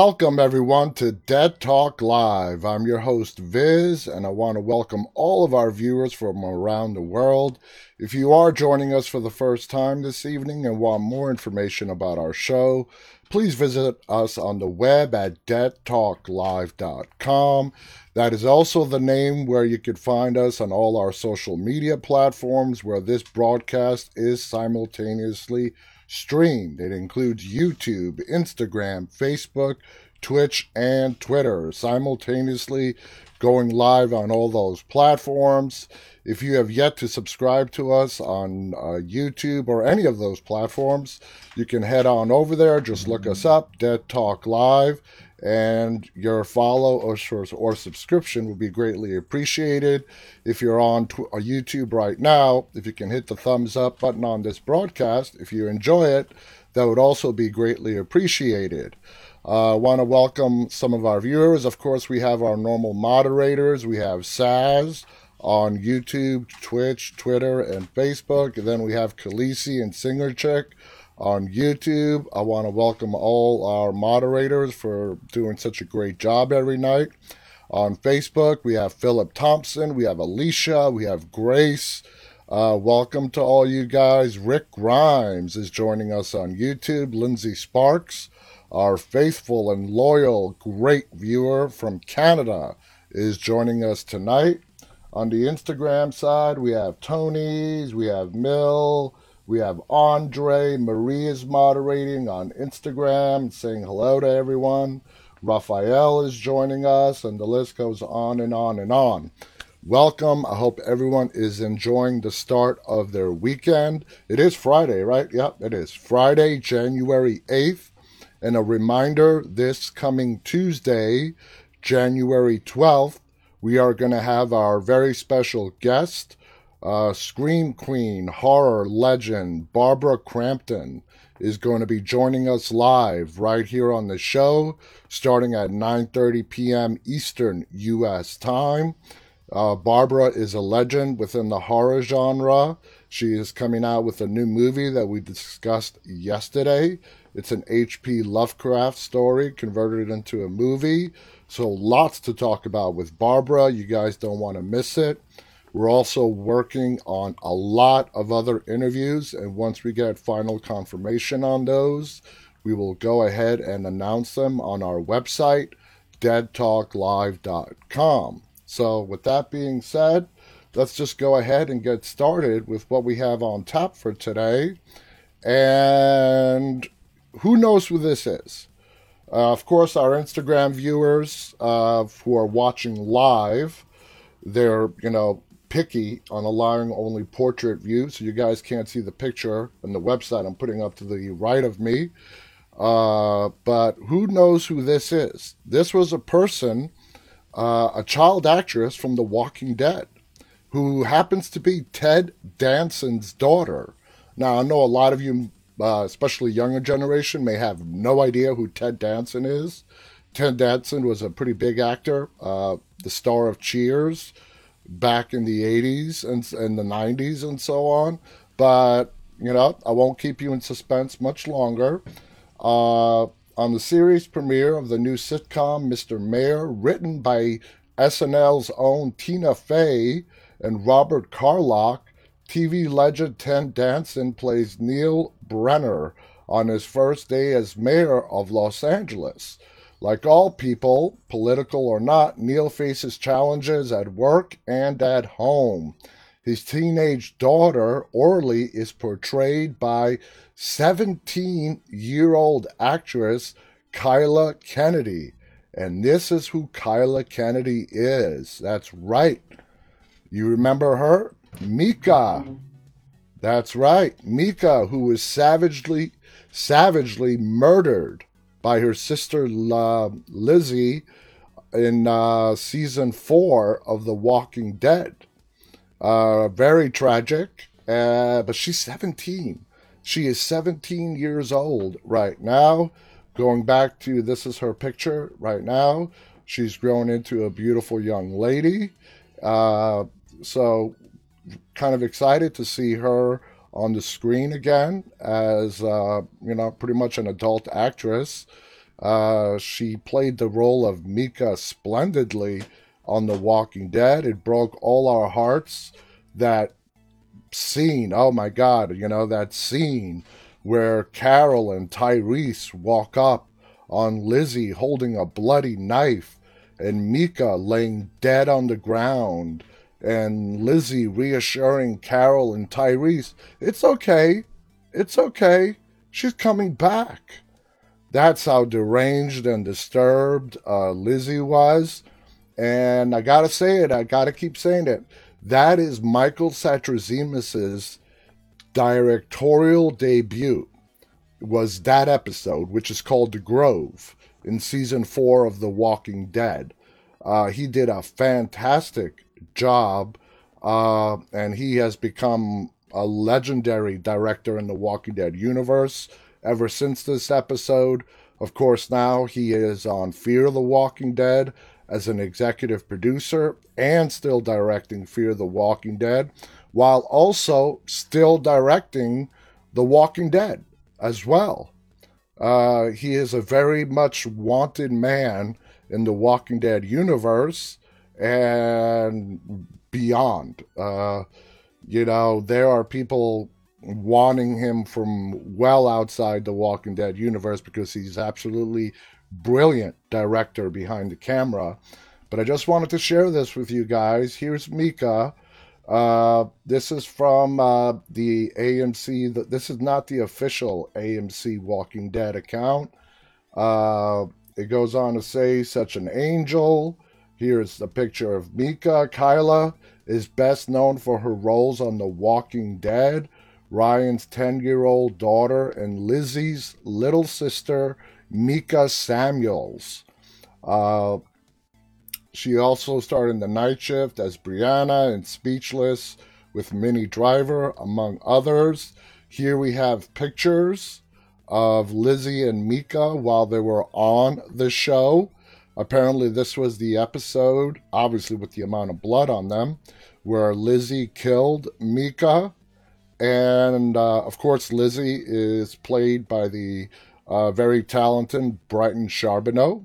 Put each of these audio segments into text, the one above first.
Welcome, everyone, to Dead Talk Live. I'm your host, Viz, and I want to welcome all of our viewers from around the world. If you are joining us for the first time this evening and want more information about our show, please visit us on the web at deadtalklive.com. That is also the name where you can find us on all our social media platforms where this broadcast is simultaneously streamed. It includes YouTube, Instagram, Facebook, Twitch, and Twitter, simultaneously going live on all those platforms. If you have yet to subscribe to us on uh, YouTube or any of those platforms, you can head on over there. Just look us up, Dead Talk Live, and your follow or, or subscription would be greatly appreciated. If you're on tw- uh, YouTube right now, if you can hit the thumbs up button on this broadcast, if you enjoy it, that would also be greatly appreciated. I uh, want to welcome some of our viewers. Of course, we have our normal moderators. We have Saz on YouTube, Twitch, Twitter, and Facebook. And then we have Khaleesi and Singer Chick on YouTube. I want to welcome all our moderators for doing such a great job every night. On Facebook, we have Philip Thompson, we have Alicia, we have Grace. Uh, welcome to all you guys. Rick Grimes is joining us on YouTube. Lindsay Sparks, our faithful and loyal, great viewer from Canada, is joining us tonight. On the Instagram side, we have Tony's, we have Mill, we have Andre. Marie is moderating on Instagram, saying hello to everyone. Raphael is joining us, and the list goes on and on and on. Welcome. I hope everyone is enjoying the start of their weekend. It is Friday, right? Yep, it is Friday, January 8th. And a reminder this coming Tuesday, January 12th, we are going to have our very special guest, uh, Scream Queen, horror legend Barbara Crampton is going to be joining us live right here on the show, starting at 9:30 p.m. Eastern U.S. time. Uh, Barbara is a legend within the horror genre. She is coming out with a new movie that we discussed yesterday. It's an H.P. Lovecraft story converted into a movie. So lots to talk about with Barbara. You guys don't want to miss it. We're also working on a lot of other interviews, and once we get final confirmation on those, we will go ahead and announce them on our website, deadtalklive.com. So, with that being said, let's just go ahead and get started with what we have on tap for today. And who knows who this is? Uh, of course, our Instagram viewers uh, who are watching live, they're, you know, picky on allowing only portrait view, so you guys can't see the picture and the website I'm putting up to the right of me. Uh, but who knows who this is? This was a person, uh, a child actress from The Walking Dead, who happens to be Ted Danson's daughter. Now, I know a lot of you, uh, especially younger generation, may have no idea who Ted Danson is. Ted Danson was a pretty big actor, uh, the star of Cheers, back in the 80s and, and the 90s and so on. But, you know, I won't keep you in suspense much longer. Uh, on the series premiere of the new sitcom Mr. Mayor, written by SNL's own Tina Fey and Robert Carlock, TV legend Ted Danson plays Neil Bremer on his first day as mayor of Los Angeles. Like all people, political or not, Neil faces challenges at work and at home. His teenage daughter, Orly, is portrayed by 17 year old actress Kyla Kennedy. And this is who Kyla Kennedy is. That's right. You remember her? Mika. That's right. Mika, who was savagely, savagely murdered by her sister La- Lizzie in uh, season four of The Walking Dead. Uh, very tragic, uh, but she's 17. She is 17 years old right now. Going back to this is her picture right now. She's grown into a beautiful young lady. Uh, so, kind of excited to see her on the screen again as uh, you know pretty much an adult actress Uh, she played the role of Mika splendidly on The Walking Dead. It broke all our hearts. That scene, oh my God, you know, that scene where Carol and Tyrese walk up on Lizzie holding a bloody knife and Mika laying dead on the ground and Lizzie reassuring Carol and Tyrese, it's okay, it's okay, she's coming back. That's how deranged and disturbed uh, Lizzie was. And I gotta say it, I gotta keep saying it. That is Michael Satrazemis's directorial debut. Was that episode, which is called The Grove, in season four of The Walking Dead. Uh, he did a fantastic job, uh, and he has become a legendary director in the Walking Dead universe ever since this episode. Of course, now he is on Fear the Walking Dead as an executive producer and still directing Fear the Walking Dead, while also still directing The Walking Dead as well. Uh, he is a very much wanted man in the Walking Dead universe and beyond. Uh, you know, there are people wanting him from well outside the Walking Dead universe because he's absolutely brilliant director behind the camera. But I just wanted to share this with you guys. Here's Mika. Uh, this is from uh, the AMC. This is not the official AMC Walking Dead account. Uh, it goes on to say, such an angel. Here's the picture of Mika. Kyla is best known for her roles on The Walking Dead, Ryan's 10 year old daughter, and Lizzie's little sister Mika Samuels. Uh, she also starred in The Night Shift as Brianna and Speechless with Minnie Driver, among others. Here we have pictures of Lizzie and Mika while they were on the show. Apparently, this was the episode, obviously with the amount of blood on them, where Lizzie killed Mika. And uh, of course, Lizzie is played by the uh, very talented Brighton Charbonneau,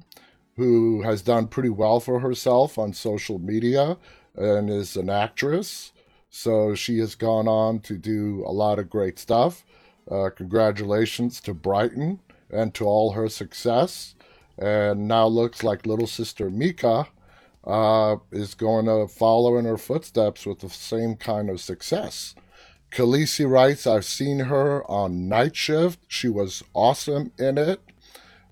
who has done pretty well for herself on social media and is an actress. So she has gone on to do a lot of great stuff. Uh, congratulations to Brighton and to all her success. And now looks like little sister Mika uh, is going to follow in her footsteps with the same kind of success. Khaleesi writes, I've seen her on Night Shift. She was awesome in it.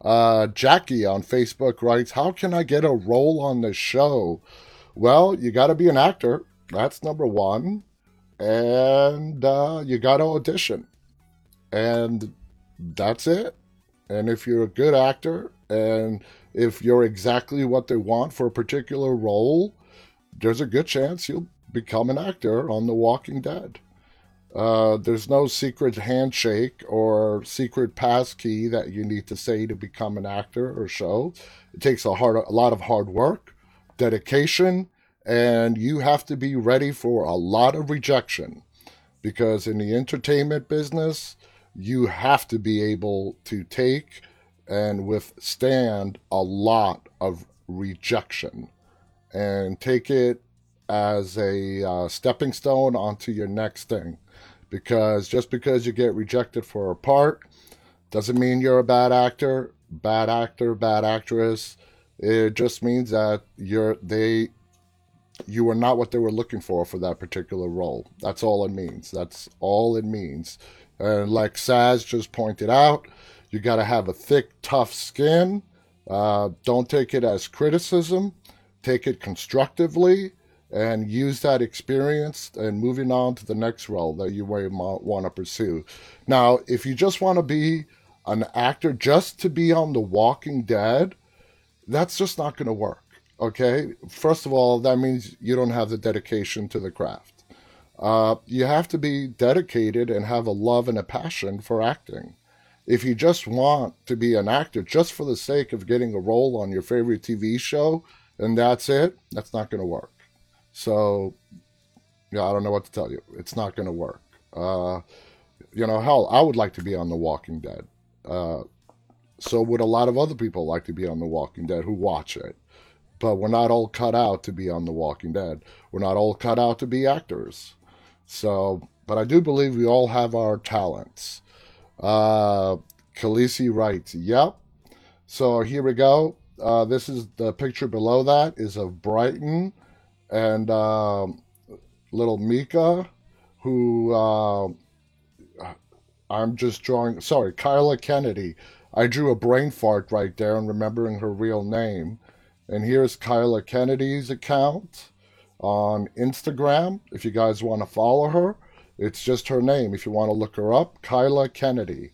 Uh, Jackie on Facebook writes, How can I get a role on the show? Well, you got to be an actor. That's number one. And uh, you got to audition. And that's it. And if you're a good actor and if you're exactly what they want for a particular role, there's a good chance you'll become an actor on The Walking Dead. Uh, there's no secret handshake or secret pass key that you need to say to become an actor or show. It takes a hard, a lot of hard work, dedication, and you have to be ready for a lot of rejection because in the entertainment business, you have to be able to take and withstand a lot of rejection and take it as a uh, stepping stone onto your next thing because just because you get rejected for a part doesn't mean you're a bad actor, bad actor, bad actress. It just means that you're they you were not what they were looking for for that particular role. That's all it means. That's all it means. And like Saz just pointed out, you got to have a thick, tough skin. Uh, don't take it as criticism. Take it constructively and use that experience and moving on to the next role that you may want to pursue. Now, if you just want to be an actor just to be on The Walking Dead, that's just not going to work. Okay. First of all, that means you don't have the dedication to the craft. Uh, you have to be dedicated and have a love and a passion for acting. If you just want to be an actor just for the sake of getting a role on your favorite TV show and that's it, that's not going to work. So, yeah, I don't know what to tell you. It's not going to work. Uh, you know, hell, I would like to be on The Walking Dead. Uh, So would a lot of other people like to be on The Walking Dead who watch it. But we're not all cut out to be on The Walking Dead. We're not all cut out to be actors. So, but I do believe we all have our talents. Uh, Khaleesi writes, yep. So here we go. Uh, this is the picture below that is of Brighton and um, little Mika, who uh, I'm just drawing. Sorry, Kyla Kennedy. I drew a brain fart right there and remembering her real name. And here's Kyla Kennedy's account on Instagram. If you guys want to follow her, it's just her name. If you want to look her up, Kyla Kennedy.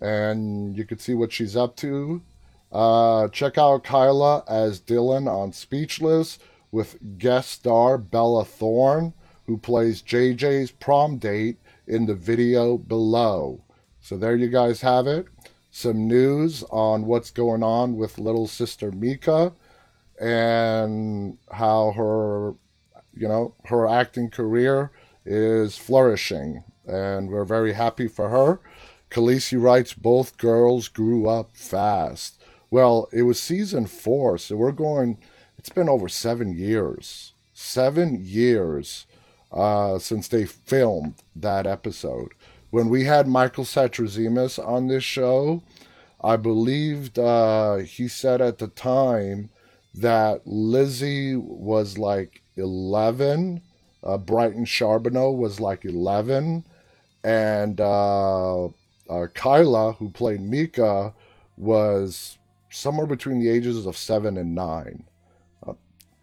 And you can see what she's up to. Uh, check out Kyla as Dylan on Speechless with guest star Bella Thorne, who plays JJ's prom date in the video below. So there you guys have it. Some news on what's going on with little sister Mika and how her, you know, her acting career is flourishing. And we're very happy for her. Khaleesi writes, both girls grew up fast. Well, it was season four, so we're going. It's been over seven years. Seven years uh, since they filmed that episode. When we had Michael Satrazemis on this show, I believed uh, he said at the time that Lizzie was like 11, uh, Brighton Charbonneau was like 11, and uh, uh, Kyla, who played Mika, was somewhere between the ages of seven and nine. Uh,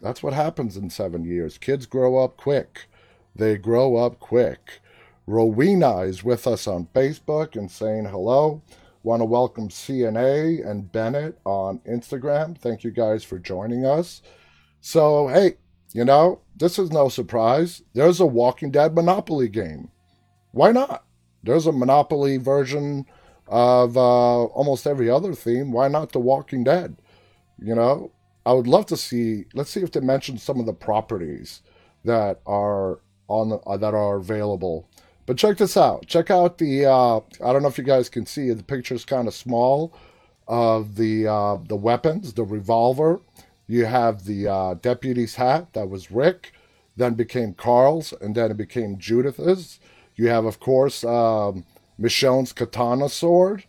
that's what happens in seven years. Kids grow up quick. They grow up quick. Rowena is with us on Facebook and saying hello. Want to welcome CNA and Bennett on Instagram. Thank you guys for joining us. So, hey, you know, this is no surprise. There's a Walking Dead Monopoly game. Why not? There's a Monopoly version of uh, almost every other theme. Why not The Walking Dead? You know, I would love to see. Let's see if they mention some of the properties that are on the, uh, that are available. But check this out. Check out the. Uh, I don't know if you guys can see the picture is kind of small of the uh, the weapons. The revolver. You have the uh, deputy's hat that was Rick, then became Carl's, and then it became Judith's. You have, of course, um, Michonne's katana sword.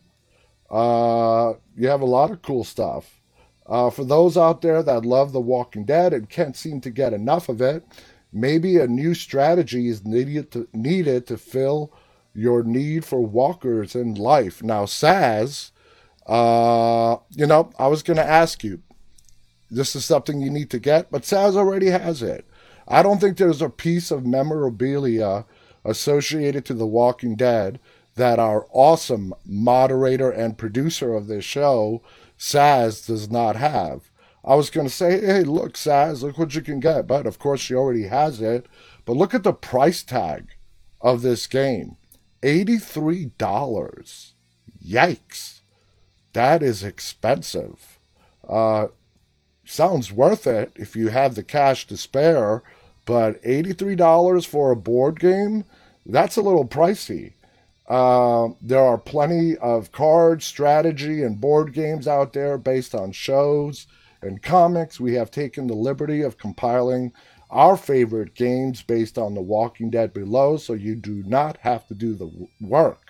Uh, you have a lot of cool stuff. Uh, for those out there that love The Walking Dead and can't seem to get enough of it, maybe a new strategy is needed to, needed to fill your need for walkers in life. Now, Saz, uh, you know, I was going to ask you, this is something you need to get, but Saz already has it. I don't think there's a piece of memorabilia associated to The Walking Dead that our awesome moderator and producer of this show, Saz, does not have. I was going to say, hey, look, Saz, look what you can get. But of course, she already has it. But look at the price tag of this game $83. Yikes. That is expensive. Uh, sounds worth it if you have the cash to spare, but $83 for a board game? That's a little pricey. Uh, there are plenty of card, strategy, and board games out there based on shows and comics. We have taken the liberty of compiling our favorite games based on The Walking Dead below, so you do not have to do the work.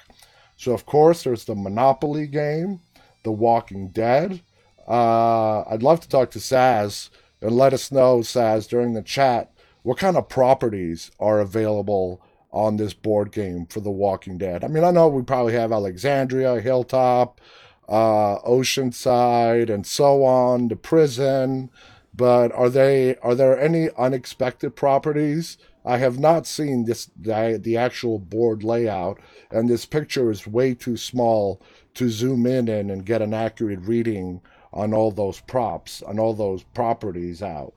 So, of course, there's the Monopoly game, The Walking Dead. Uh, I'd love to talk to Saz and let us know, Saz, during the chat, what kind of properties are available on this board game for The Walking Dead. I mean, I know we probably have Alexandria, Hilltop, uh, Oceanside, and so on, the prison. But are they are there any unexpected properties? I have not seen this the, the actual board layout, and this picture is way too small to zoom in and, and get an accurate reading on all those props, on all those properties out.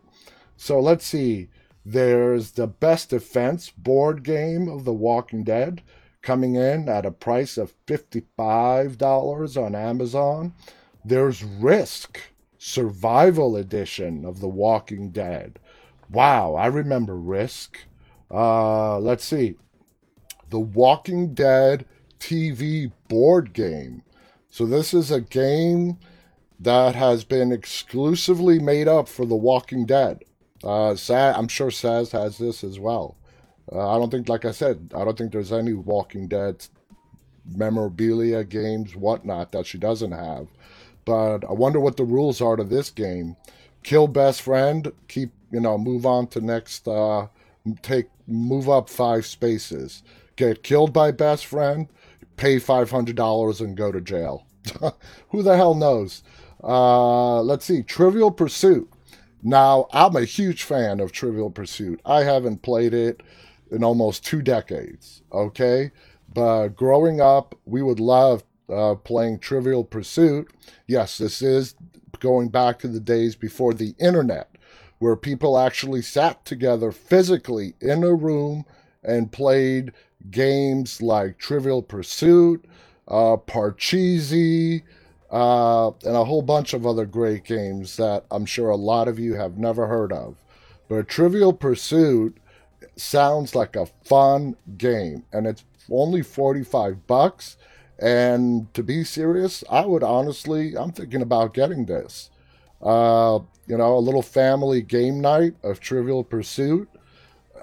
So let's see. There's the Best Defense board game of The Walking Dead coming in at a price of $55 on Amazon. There's Risk Survival Edition of The Walking Dead. Wow, I remember Risk. Uh, let's see. The Walking Dead TV board game. So this is a game that has been exclusively made up for The Walking Dead. Uh, I'm sure Saz has this as well. Uh, I don't think, like I said, I don't think there's any Walking Dead memorabilia games, whatnot, that she doesn't have. But I wonder what the rules are to this game. Kill best friend, keep you know, move on to next. Uh, take move up five spaces. Get killed by best friend, pay five hundred dollars and go to jail. Who the hell knows? Uh, let's see. Trivial Pursuit. Now, I'm a huge fan of Trivial Pursuit. I haven't played it in almost two decades. Okay, but growing up, we would love uh, playing Trivial Pursuit. Yes, this is going back to the days before the internet, where people actually sat together physically in a room and played games like Trivial Pursuit, uh, Parcheesi, uh, and a whole bunch of other great games that I'm sure a lot of you have never heard of. But Trivial Pursuit sounds like a fun game, and it's only 45 bucks. And to be serious, I would honestly, I'm thinking about getting this. Uh, you know, a little family game night of Trivial Pursuit.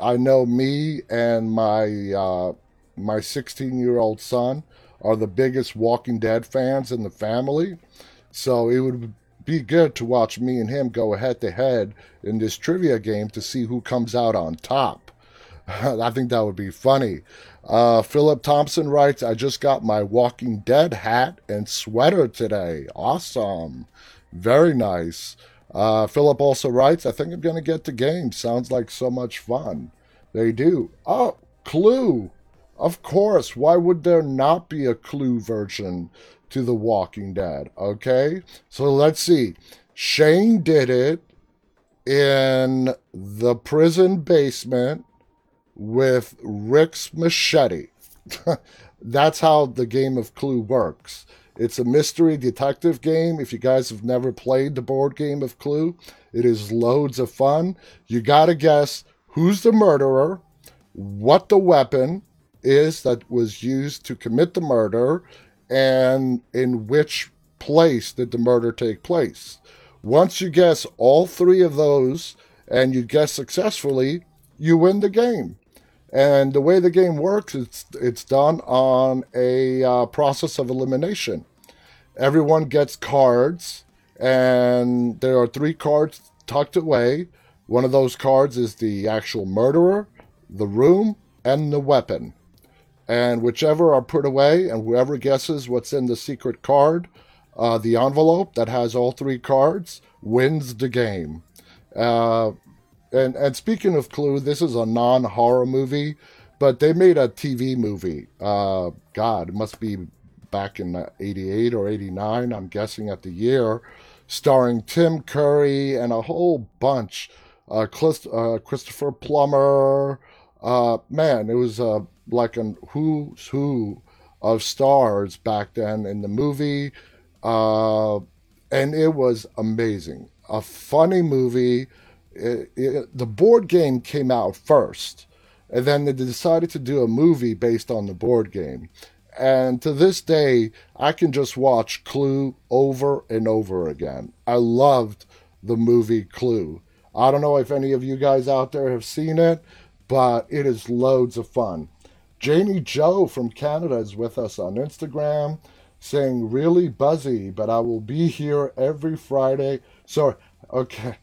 I know me and my uh, my 16 year old son are the biggest Walking Dead fans in the family, so it would be good to watch me and him go head to head in this trivia game to see who comes out on top. I think that would be funny. Uh, Philip Thompson writes, I just got my Walking Dead hat and sweater today. Awesome. Very nice. Uh, Philip also writes, I think I'm going to get the game. Sounds like so much fun. They do. Oh, Clue. Of course. Why would there not be a Clue version to The Walking Dead? Okay. So let's see. Shane did it in the prison basement with Rick's machete. That's how the game of Clue works. It's a mystery detective game. If you guys have never played the board game of Clue, it is loads of fun. You got to guess who's the murderer, what the weapon is that was used to commit the murder, and in which place did the murder take place. Once you guess all three of those and you guess successfully, you win the game. And the way the game works, it's it's done on a uh, process of elimination. Everyone gets cards, and there are three cards tucked away. One of those cards is the actual murderer, the room, and the weapon. And whichever are put away, and whoever guesses what's in the secret card, uh, the envelope that has all three cards, wins the game. Uh, and and speaking of Clue, this is a non-horror movie, but they made a TV movie. Uh, God, it must be back in '88 or '89. I'm guessing at the year, starring Tim Curry and a whole bunch. Uh, Clist- uh, Christopher Plummer. Uh, man, it was uh, like a who's who of stars back then in the movie, uh, and it was amazing. A funny movie it, it, the board game came out first, and then they decided to do a movie based on the board game. And to this day, I can just watch Clue over and over again. I loved the movie Clue. I don't know if any of you guys out there have seen it, but it is loads of fun. Janie Joe from Canada is with us on Instagram saying, really buzzy, but I will be here every Friday. Sorry, okay.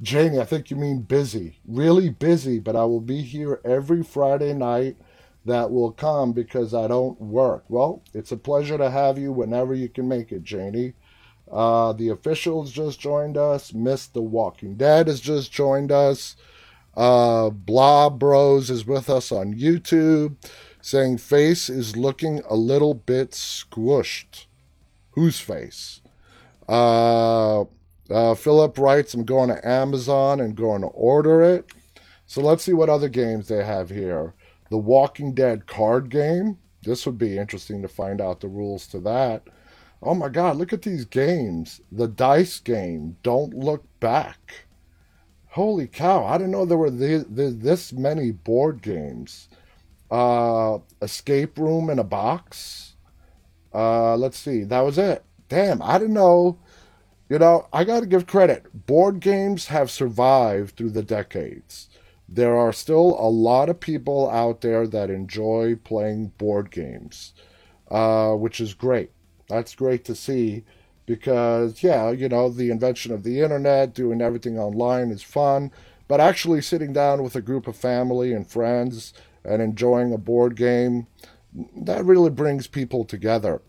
Janie, I think you mean busy, really busy, but I will be here every Friday night that will come because I don't work. Well, it's a pleasure to have you whenever you can make it, Janie. Uh, the officials just joined us. Miss The Walking Dead has just joined us. Uh, Blah Bros is with us on YouTube saying face is looking a little bit squished. Whose face? Uh, uh, Philip writes, I'm going to Amazon and going to order it. So let's see what other games they have here. The Walking Dead card game. This would be interesting to find out the rules to that. Oh my God, look at these games. The dice game, Don't Look Back. Holy cow, I didn't know there were this, this many board games. Uh, escape Room in a Box. Uh, let's see. That was it. Damn, I didn't know. You know, I got to give credit. Board games have survived through the decades. There are still a lot of people out there that enjoy playing board games, uh, which is great. That's great to see because, yeah, you know, the invention of the internet, doing everything online is fun, but actually sitting down with a group of family and friends and enjoying a board game, that really brings people together.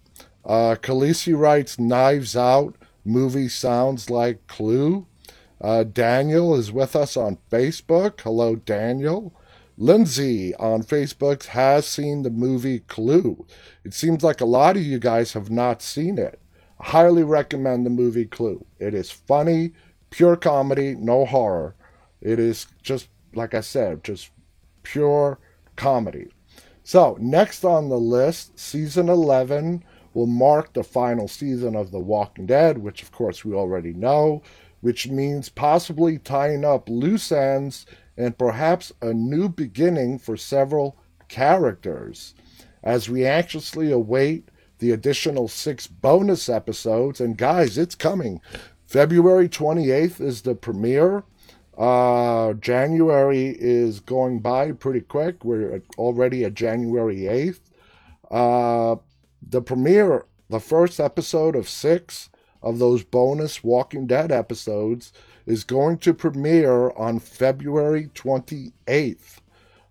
Uh, Khaleesi writes Knives Out movie sounds like Clue. Uh, Daniel is with us on Facebook. Hello, Daniel. Lindsay on Facebook has seen the movie Clue. It seems like a lot of you guys have not seen it. Highly recommend the movie Clue. It is funny, pure comedy, no horror. It is just, like I said, just pure comedy. So, next on the list, season 11 will mark the final season of The Walking Dead, which of course we already know, which means possibly tying up loose ends and perhaps a new beginning for several characters. As we anxiously await the additional six bonus episodes, and guys, it's coming. February 28th is the premiere. Uh, January is going by pretty quick. We're already at January 8th. Uh, the premiere, the first episode of six of those bonus Walking Dead episodes, is going to premiere on February 28th.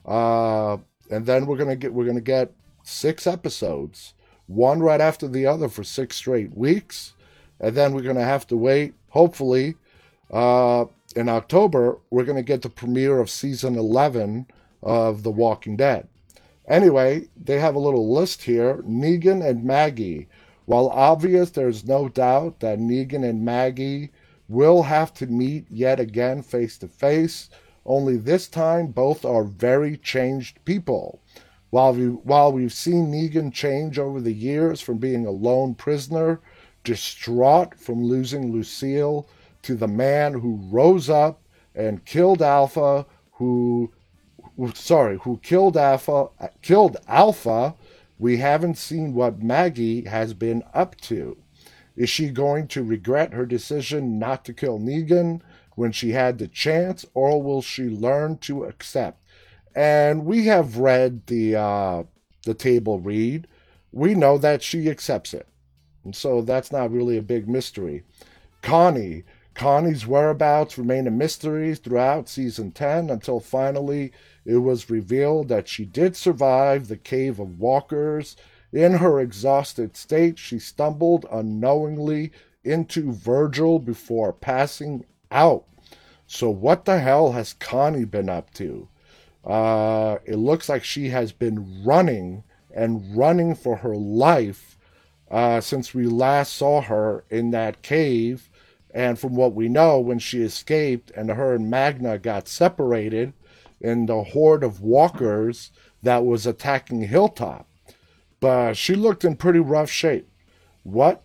Uh, and then we're gonna get we're gonna get six episodes, one right after the other for six straight weeks, and then we're gonna have to wait. Hopefully, uh, in October, we're going to get the premiere of season 11 of The Walking Dead. Anyway, they have a little list here Negan and Maggie. While obvious, there's no doubt that Negan and Maggie will have to meet yet again face to face, only this time both are very changed people. While, we, while we've seen Negan change over the years from being a lone prisoner, distraught from losing Lucille, to the man who rose up and killed Alpha, who, sorry, who killed Alpha, killed Alpha. We haven't seen what Maggie has been up to. Is she going to regret her decision not to kill Negan when she had the chance, or will she learn to accept? And we have read the uh, the table read. We know that she accepts it, and so that's not really a big mystery. Connie, Connie's whereabouts remain a mystery throughout season 10 until finally it was revealed that she did survive the cave of walkers. In her exhausted state, she stumbled unknowingly into Virgil before passing out. So, what the hell has Connie been up to? Uh, it looks like she has been running and running for her life uh, since we last saw her in that cave and from what we know, when she escaped and her and Magna got separated in the horde of walkers that was attacking Hilltop. But she looked in pretty rough shape. What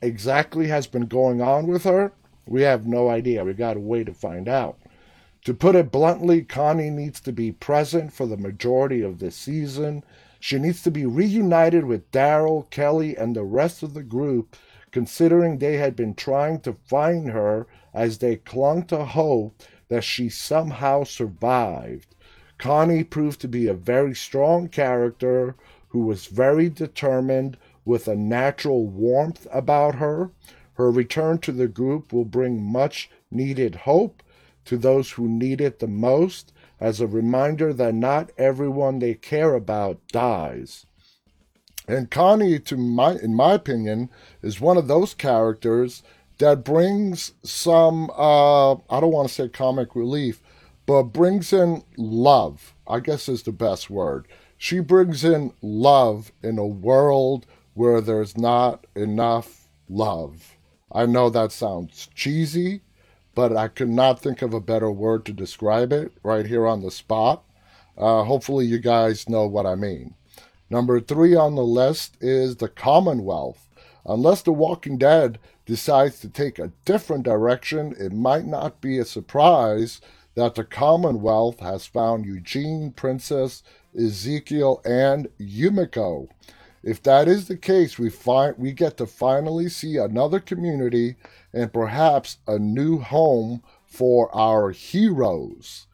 exactly has been going on with her? We have no idea. We got to wait to find out. To put it bluntly, Connie needs to be present for the majority of this season. She needs to be reunited with Daryl, Kelly, and the rest of the group considering they had been trying to find her as they clung to hope that she somehow survived. Connie proved to be a very strong character who was very determined with a natural warmth about her. Her return to the group will bring much needed hope to those who need it the most as a reminder that not everyone they care about dies. And Connie, to my, in my opinion, is one of those characters that brings some, uh, I don't want to say comic relief, but brings in love, I guess is the best word. She brings in love in a world where there's not enough love. I know that sounds cheesy, but I could not think of a better word to describe it right here on the spot. Uh, hopefully, you guys know what I mean. Number three on the list is the Commonwealth. Unless The Walking Dead decides to take a different direction, it might not be a surprise that the Commonwealth has found Eugene, Princess, Ezekiel, and Yumiko. If that is the case, we find we get to finally see another community and perhaps a new home for our heroes.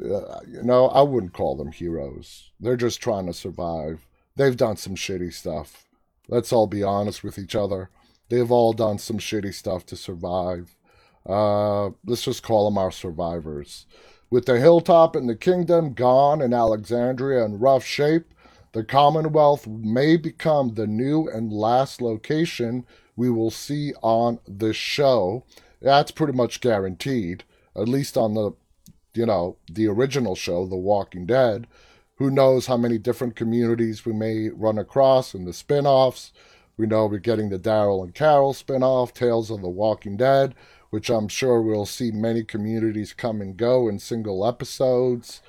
Uh, you know, I wouldn't call them heroes. They're just trying to survive. They've done some shitty stuff. Let's all be honest with each other. They've all done some shitty stuff to survive. Uh, let's just call them our survivors. With the hilltop and the kingdom gone and Alexandria in rough shape, the Commonwealth may become the new and last location we will see on the show. That's pretty much guaranteed, at least on the, you know, the original show, The Walking Dead. Who knows how many different communities we may run across in the spin offs. We know we're getting the Daryl and Carol spin off, Tales of the Walking Dead, which I'm sure we'll see many communities come and go in single episodes.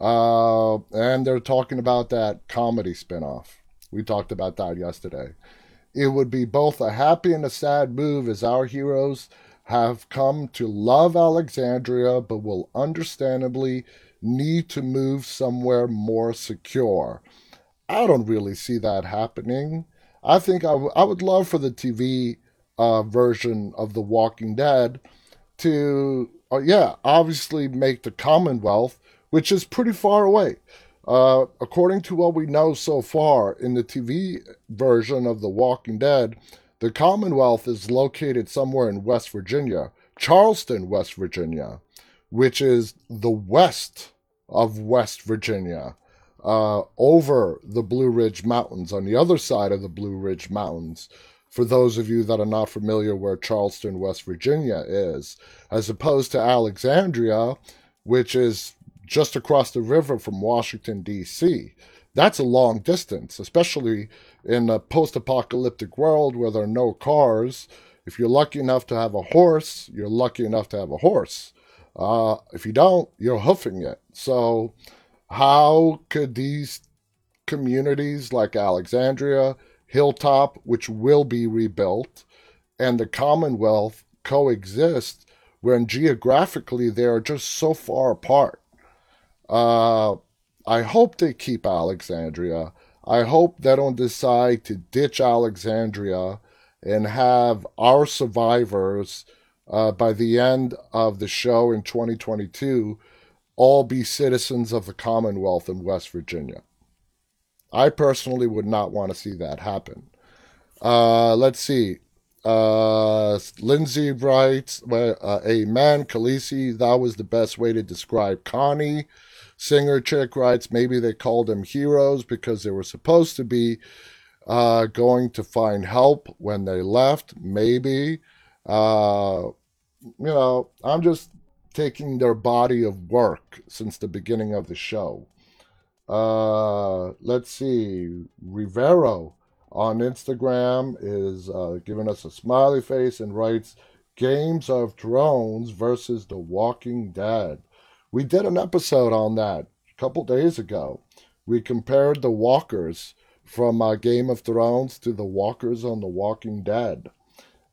Uh, and they're talking about that comedy spin off. We talked about that yesterday. It would be both a happy and a sad move as our heroes have come to love Alexandria, but will understandably need to move somewhere more secure. I don't really see that happening. I think I, w- I would love for the TV uh, version of The Walking Dead to, uh, yeah, obviously make the Commonwealth which is pretty far away. Uh, according to what we know so far in the TV version of The Walking Dead, the Commonwealth is located somewhere in West Virginia, Charleston, West Virginia, which is the west of West Virginia, uh, over the Blue Ridge Mountains, on the other side of the Blue Ridge Mountains. For those of you that are not familiar where Charleston, West Virginia is, as opposed to Alexandria, which is just across the river from Washington, D.C. That's a long distance, especially in a post apocalyptic world where there are no cars. If you're lucky enough to have a horse, you're lucky enough to have a horse. Uh, if you don't, you're hoofing it. So, how could these communities like Alexandria, Hilltop, which will be rebuilt, and the Commonwealth coexist when geographically they are just so far apart? Uh, I hope they keep Alexandria. I hope they don't decide to ditch Alexandria and have our survivors uh, by the end of the show in 2022 all be citizens of the Commonwealth in West Virginia. I personally would not want to see that happen. Uh, let's see. Uh, Lindsay writes, uh, Amen, Khaleesi, that was the best way to describe Connie. Singer chick writes, maybe they called them heroes because they were supposed to be uh, going to find help when they left. Maybe. Uh, you know, I'm just taking their body of work since the beginning of the show. Uh, let's see. Rivero on Instagram is uh, giving us a smiley face and writes, Games of Thrones versus The Walking Dead. We did an episode on that a couple days ago. We compared the walkers from uh, Game of Thrones to the walkers on The Walking Dead.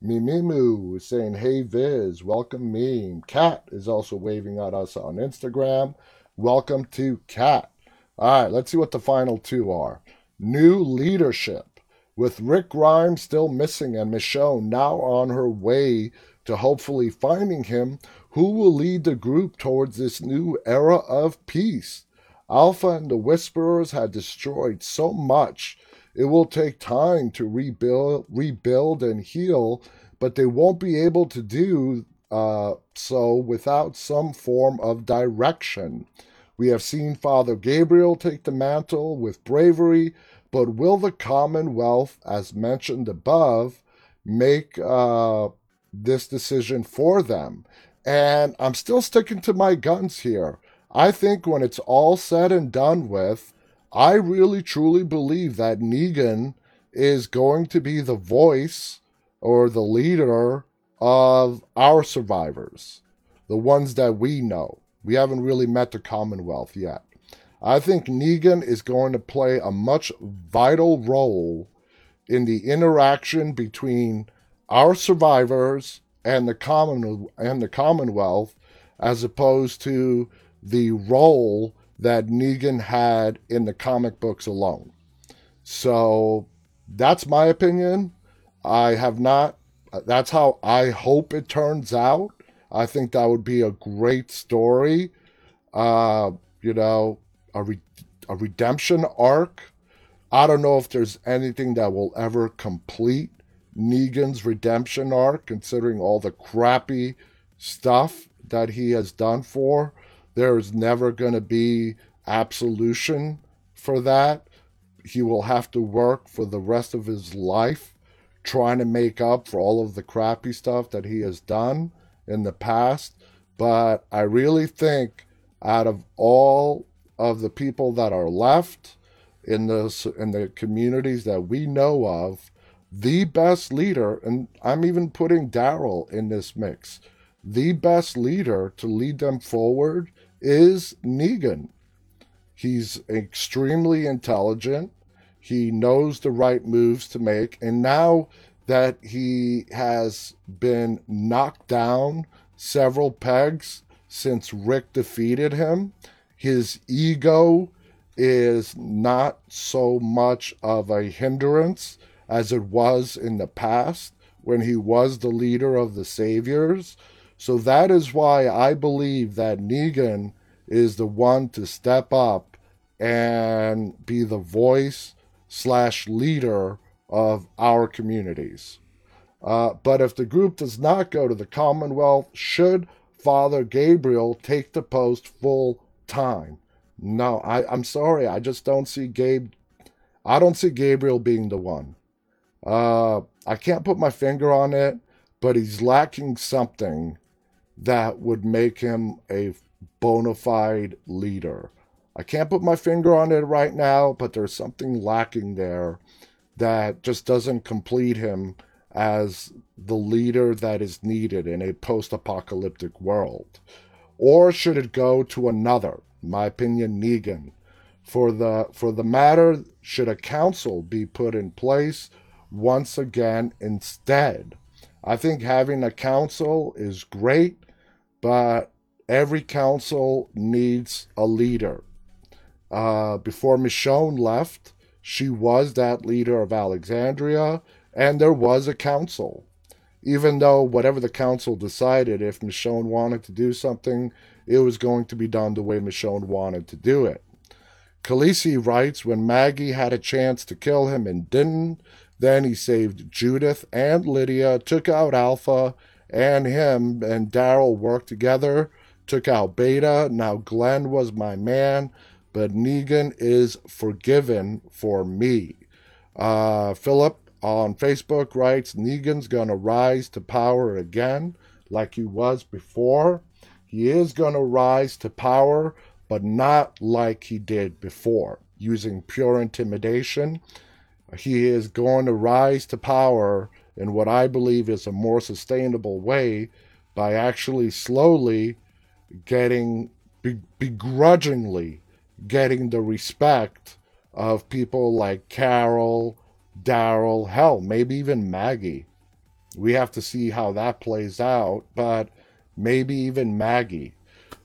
Mimimu is saying, Hey Viz, welcome meme. Cat is also waving at us on Instagram. Welcome to Cat. All right, let's see what the final two are. New leadership. With Rick Grimes still missing and Michonne now on her way to hopefully finding him, who will lead the group towards this new era of peace? Alpha and the Whisperers had destroyed so much. It will take time to rebuild, rebuild and heal, but they won't be able to do uh, so without some form of direction. We have seen Father Gabriel take the mantle with bravery, but will the Commonwealth, as mentioned above, make uh, this decision for them? And I'm still sticking to my guns here. I think when it's all said and done with, I really truly believe that Negan is going to be the voice or the leader of our survivors, the ones that we know. We haven't really met the Commonwealth yet. I think Negan is going to play a much vital role in the interaction between our survivors and the common and the Commonwealth, as opposed to the role that Negan had in the comic books alone. So That's my opinion. I have not. That's how I hope it turns out. I think that would be a great story. Uh, you know, a re- a redemption arc. I don't know if there's anything that will ever complete Negan's redemption arc, considering all the crappy stuff that he has done for. There's never going to be absolution for that. He will have to work for the rest of his life trying to make up for all of the crappy stuff that he has done in the past. But I really think out of all of the people that are left in the in the communities that we know of, the best leader, and I'm even putting Daryl in this mix, the best leader to lead them forward is Negan. He's extremely intelligent. He knows the right moves to make. And now that he has been knocked down several pegs since Rick defeated him, his ego is not so much of a hindrance as it was in the past when he was the leader of the Saviors. So that is why I believe that Negan is the one to step up and be the voice slash leader of our communities. Uh, but if the group does not go to the Commonwealth, should Father Gabriel take the post full time? No, I, I'm sorry. I just don't see Gabe. I don't see Gabriel being the one. Uh, I can't put my finger on it, but he's lacking something that would make him a bona fide leader. I can't put my finger on it right now, but there's something lacking there that just doesn't complete him as the leader that is needed in a post apocalyptic world. Or should it go to another? My opinion, Negan. For the for the matter, should a council be put in place once again instead? I think having a council is great, but every council needs a leader. Uh, before Michonne left, she was that leader of Alexandria, and there was a council. Even though whatever the council decided, if Michonne wanted to do something, it was going to be done the way Michonne wanted to do it. Khaleesi writes when Maggie had a chance to kill him and didn't, then he saved Judith and Lydia, took out Alpha and him, and Daryl worked together took out Beta. Now Glenn was my man, but Negan is forgiven for me. Uh, Philip on Facebook writes Negan's gonna rise to power again, like he was before. He is gonna rise to power, but not like he did before, using pure intimidation. He is going to rise to power in what I believe is a more sustainable way by actually slowly getting begrudgingly getting the respect of people like Carol, Daryl, hell, maybe even Maggie. We have to see how that plays out, but maybe even Maggie.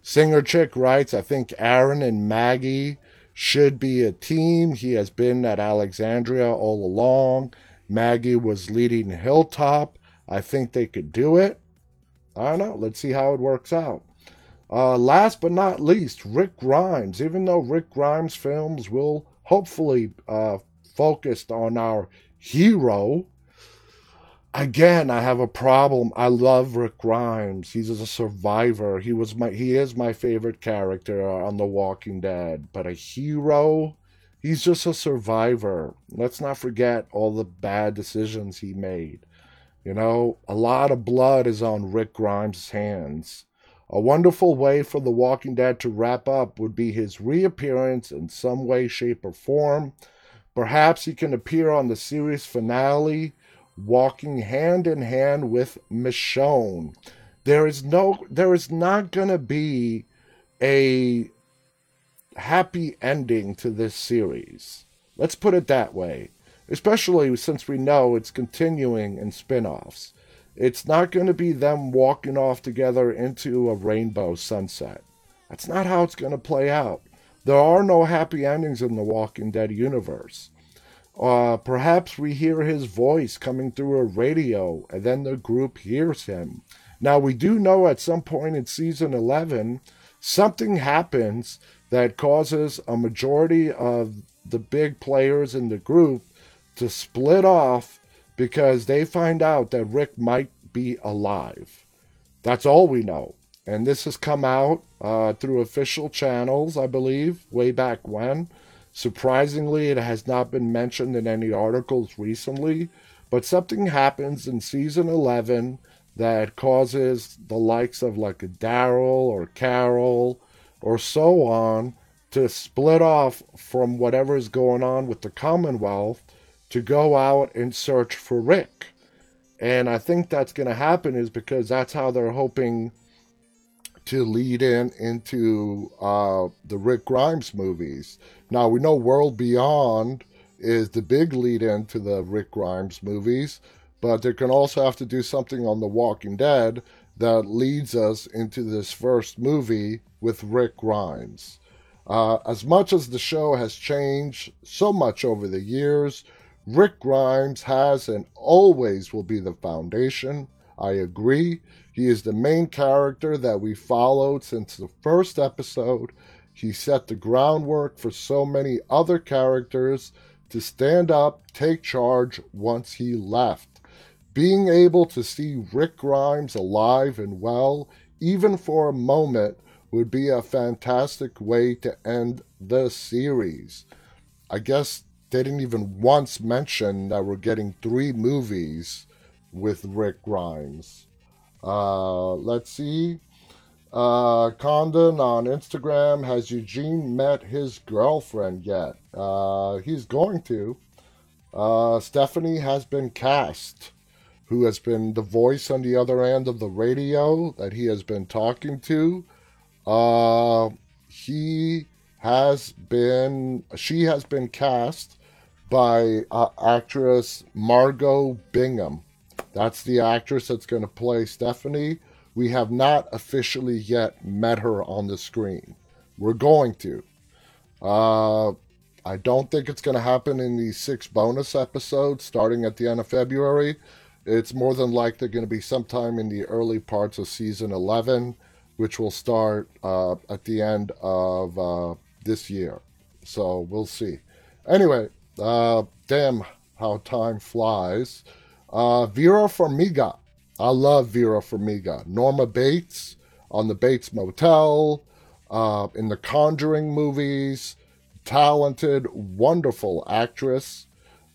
Singer Chick writes, I think Aaron and Maggie should be a team. He has been at Alexandria all along. Maggie was leading Hilltop. I think they could do it. I don't know. Let's see how it works out. Uh, last but not least, Rick Grimes. Even though Rick Grimes films will hopefully uh, focus on our hero, again, I have a problem. I love Rick Grimes. He's a survivor. He was my he is my favorite character on The Walking Dead. But a hero, he's just a survivor. Let's not forget all the bad decisions he made. You know, a lot of blood is on Rick Grimes' hands. A wonderful way for The Walking Dead to wrap up would be his reappearance in some way, shape, or form. Perhaps he can appear on the series finale, walking hand in hand with Michonne. There is no, there is not going to be a happy ending to this series. Let's put it that way, especially since we know it's continuing in spin offs. It's not going to be them walking off together into a rainbow sunset. That's not how it's going to play out. There are no happy endings in the Walking Dead universe. Uh, perhaps we hear his voice coming through a radio, and then the group hears him. Now, we do know at some point in season 11, something happens that causes a majority of the big players in the group to split off because they find out that Rick might be alive. That's all we know. And this has come out uh, through official channels, I believe, way back when. Surprisingly, it has not been mentioned in any articles recently, but something happens in season 11 that causes the likes of like a Daryl or Carol or so on to split off from whatever is going on with the Commonwealth to go out and search for Rick. And I think that's going to happen is because that's how they're hoping to lead in into uh, the Rick Grimes movies. Now we know World Beyond is the big lead in to the Rick Grimes movies, but they can also have to do something on The Walking Dead that leads us into this first movie with Rick Grimes. Uh, as much as the show has changed so much over the years, Rick Grimes has and always will be the foundation. I agree. He is the main character that we followed since the first episode. He set the groundwork for so many other characters to stand up, take charge once he left. Being able to see Rick Grimes alive and well, even for a moment, would be a fantastic way to end the series. I guess they didn't even once mention that we're getting three movies with Rick Grimes. Uh, let's see. Uh, Condon on Instagram has Eugene met his girlfriend yet? Uh, he's going to. Uh, Stephanie has been cast, who has been the voice on the other end of the radio that he has been talking to. Uh, he has been, she has been cast by uh, actress Margot Bingham. That's the actress that's going to play Stephanie. We have not officially yet met her on the screen. We're going to. Uh, I don't think it's going to happen in these six bonus episodes starting at the end of February. It's more than likely going to be sometime in the early parts of season 11, which will start uh, at the end of uh, this year. So we'll see. Anyway, uh, damn how time flies. Uh, Vera Farmiga. I love Vera Farmiga. Norma Bates on the Bates Motel, uh, in the Conjuring movies. Talented, wonderful actress.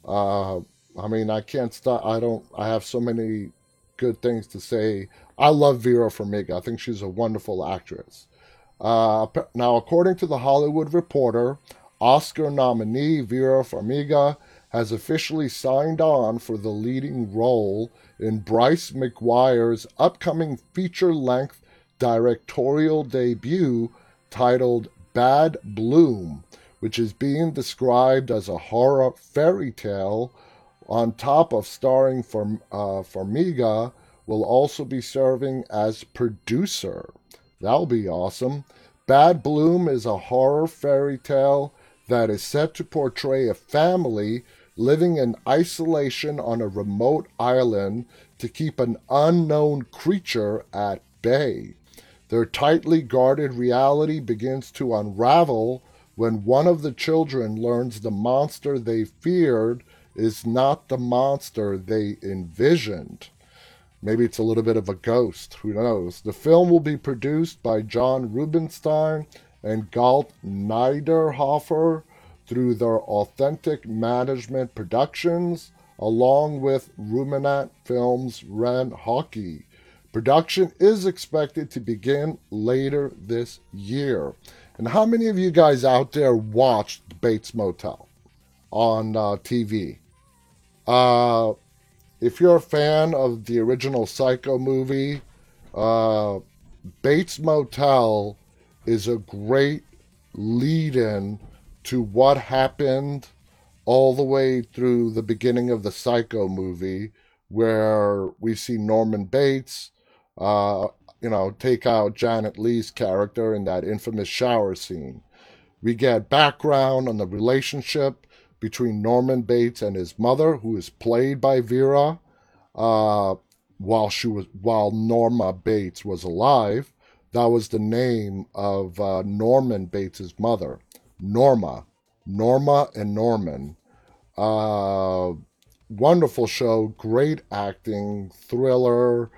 Uh, I mean, I can't stop. I don't. I have so many good things to say. I love Vera Farmiga. I think she's a wonderful actress. Uh, now, according to the Hollywood Reporter, Oscar nominee Vera Farmiga has officially signed on for the leading role in Bryce McGuire's upcoming feature length directorial debut titled Bad Bloom, which is being described as a horror fairy tale. On top of starring for uh, Farmiga, will also be serving as producer. That'll be awesome. Bad Bloom is a horror fairy tale that is set to portray a family living in isolation on a remote island to keep an unknown creature at bay. Their tightly guarded reality begins to unravel when one of the children learns the monster they feared is not the monster they envisioned. Maybe it's a little bit of a ghost, who knows? The film will be produced by John Rubinstein and Galt Niederhoffer through their authentic management productions, along with Ruminant Films' Ren Hockey. Production is expected to begin later this year. And how many of you guys out there watched Bates Motel on uh, TV? Uh, if you're a fan of the original Psycho movie, uh, Bates Motel is a great lead in to what happened all the way through the beginning of the Psycho movie, where we see Norman Bates, uh, you know, take out Janet Leigh's character in that infamous shower scene. We get background on the relationship between Norman Bates and his mother, who is played by Vera, uh, while she was while Norma Bates was alive. That was the name of uh, Norman Bates's mother, Norma, Norma and Norman. Uh, wonderful show, great acting, thriller,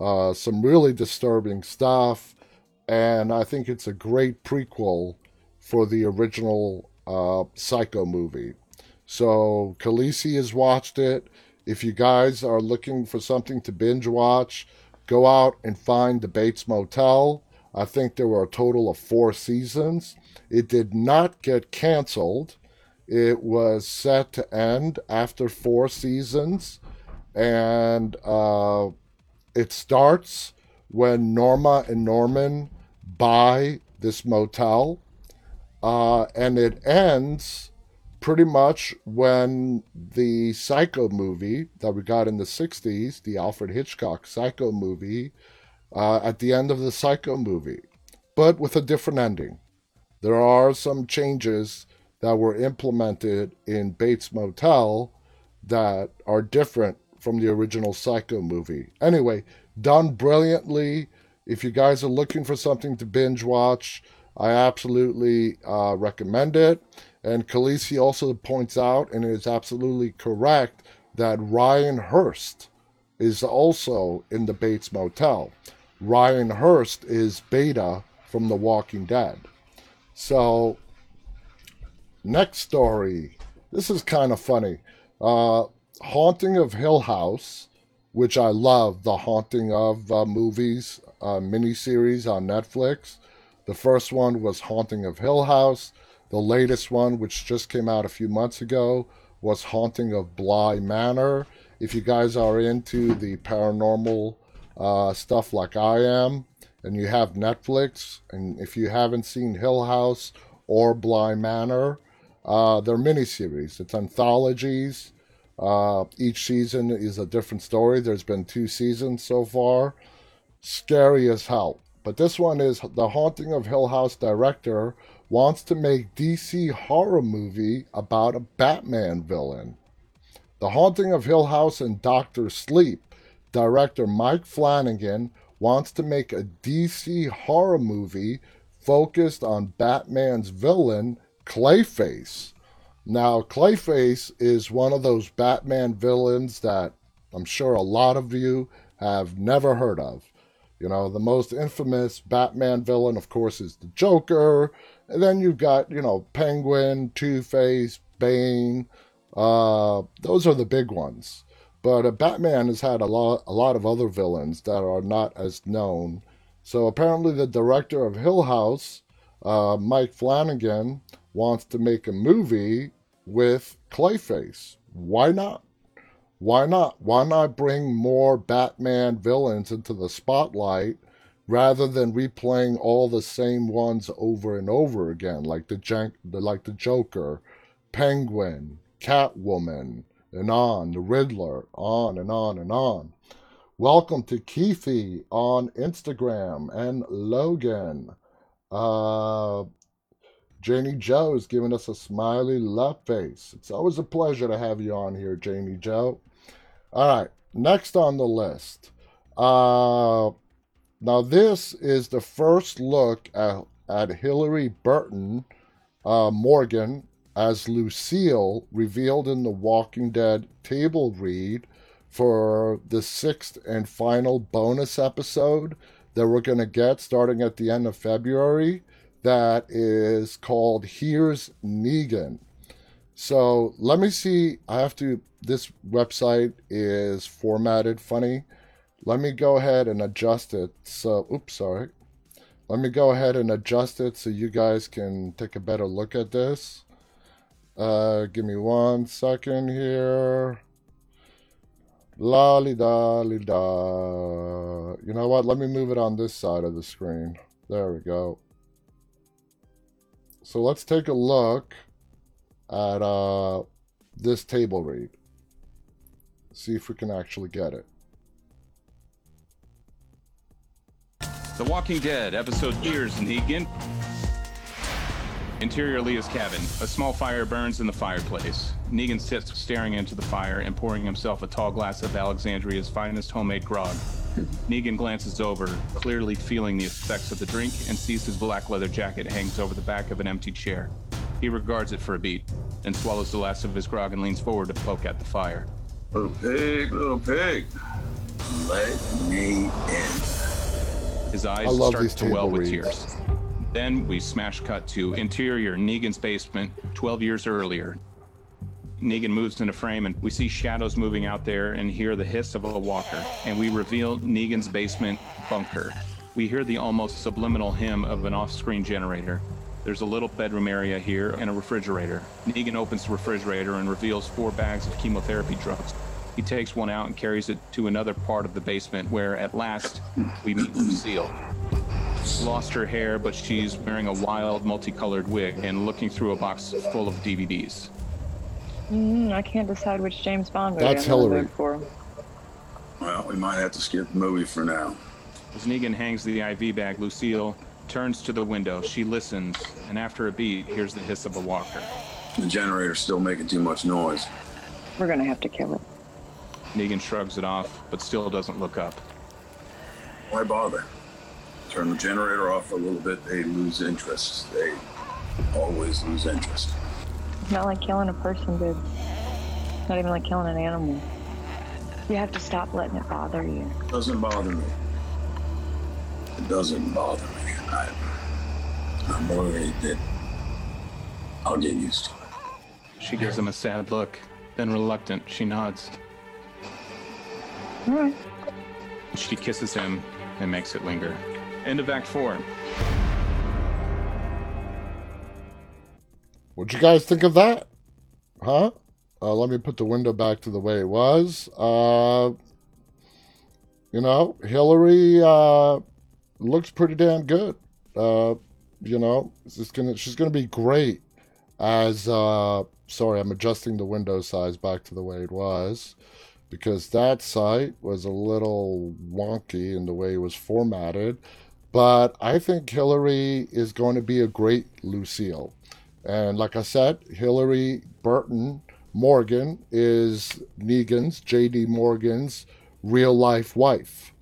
uh, some really disturbing stuff, and I think it's a great prequel for the original uh, Psycho movie. So Khaleesi has watched it. If you guys are looking for something to binge watch, go out and find the Bates Motel. I think there were a total of four seasons. It did not get canceled. It was set to end after four seasons, and uh, it starts when Norma and Norman buy this motel, uh, and it ends pretty much when the Psycho movie that we got in the 60s, the Alfred Hitchcock Psycho movie, uh, at the end of the Psycho movie, but with a different ending. There are some changes that were implemented in Bates Motel that are different from the original Psycho movie. Anyway, done brilliantly. If you guys are looking for something to binge watch, I absolutely uh, recommend it. And Khaleesi also points out, and is absolutely correct, that Ryan Hurst is also in the Bates Motel. Ryan Hurst is Beta from The Walking Dead. So, next story. This is kind of funny. Uh, Haunting of Hill House, which I love, the Haunting of uh, movies uh, miniseries on Netflix. The first one was Haunting of Hill House. The latest one, which just came out a few months ago, was Haunting of Bly Manor. If you guys are into the paranormal uh, stuff like I am, and you have Netflix, and if you haven't seen Hill House or Bly Manor, uh, they're miniseries. It's anthologies. Uh, each season is a different story. There's been two seasons so far. Scary as hell. But this one is The Haunting of Hill House director wants to make DC horror movie about a Batman villain. The Haunting of Hill House and Doctor Sleep director Mike Flanagan wants to make a DC horror movie focused on Batman's villain, Clayface. Now, Clayface is one of those Batman villains that I'm sure a lot of you have never heard of. You know, the most infamous Batman villain, of course, is the Joker. And then you've got, you know, Penguin, Two Face, Bane. Uh, those are the big ones. But uh, Batman has had a lot, a lot of other villains that are not as known. So apparently, the director of Hill House, uh, Mike Flanagan, wants to make a movie with Clayface. Why not? Why not? Why not bring more Batman villains into the spotlight rather than replaying all the same ones over and over again, like the like the Joker, Penguin, Catwoman, and on the Riddler, on and on and on. Welcome to Keithy on Instagram and Logan. Uh, Janie Joe is giving us a smiley love face. It's always a pleasure to have you on here, Janie Joe. All right, next on the list. Uh, now, this is the first look at, at Hilarie Burton uh, Morgan as Lucille, revealed in the Walking Dead table read for the sixth and final bonus episode that we're going to get starting at the end of February. That is called Here's Negan. So let me see. I have to. This website is formatted funny. Let me go ahead and adjust it. So, oops, sorry. Let me go ahead and adjust it so you guys can take a better look at this. Uh, give me one second here. La li da li da. You know what? Let me move it on this side of the screen. There we go. So let's take a look at uh, this table read. See if we can actually get it. The Walking Dead episode Here's Negan Interior Leah's cabin. A small fire burns in the fireplace. Negan sits staring into the fire and pouring himself a tall glass of Alexandria's finest homemade grog. Negan glances over, clearly feeling the effects of the drink, and sees his black leather jacket hangs over the back of an empty chair. He regards it for a beat, then swallows the last of his grog and leans forward to poke at the fire. Little pig, little pig, let me in. His eyes start to well table with reads. tears. Then we smash cut to interior Negan's basement 12 years earlier. Negan moves into frame and we see shadows moving out there and hear the hiss of a walker. And we reveal Negan's basement bunker. We hear the almost subliminal hymn of an off screen generator. There's a little bedroom area here and a refrigerator. Negan opens the refrigerator and reveals four bags of chemotherapy drugs. He takes one out and carries it to another part of the basement where at last we meet Lucille lost her hair, but she's wearing a wild, multicolored wig and looking through a box full of DVDs. Mm, I can't decide which James Bond movie That's I'm gonna Hilarie. vote for. Well, we might have to skip the movie for now. As Negan hangs the IV bag, Lucille turns to the window. She listens, and after a beat, hears the hiss of a walker. The generator's still making too much noise. We're gonna have to kill it. Negan shrugs it off, but still doesn't look up. Why bother? Turn the generator off a little bit, they lose interest. They always lose interest. It's not like killing a person, dude. It's not even like killing an animal. You have to stop letting it bother you. It Doesn't bother me. It doesn't bother me. I, I'm worried that I'll get used to it. She gives him a sad look, then reluctant, she nods. She kisses him and makes it linger. End of Act 4. What'd you guys think of that? Huh? Uh, let me put the window back to the way it was. Uh, you know, Hilarie uh, looks pretty damn good. Uh, you know, she's gonna she's gonna be great as. Uh, sorry, I'm adjusting the window size back to the way it was because that site was a little wonky in the way it was formatted. But I think Hilarie is going to be a great Lucille. And like I said, Hilarie Burton Morgan is Negan's, J.D. Morgan's real life wife.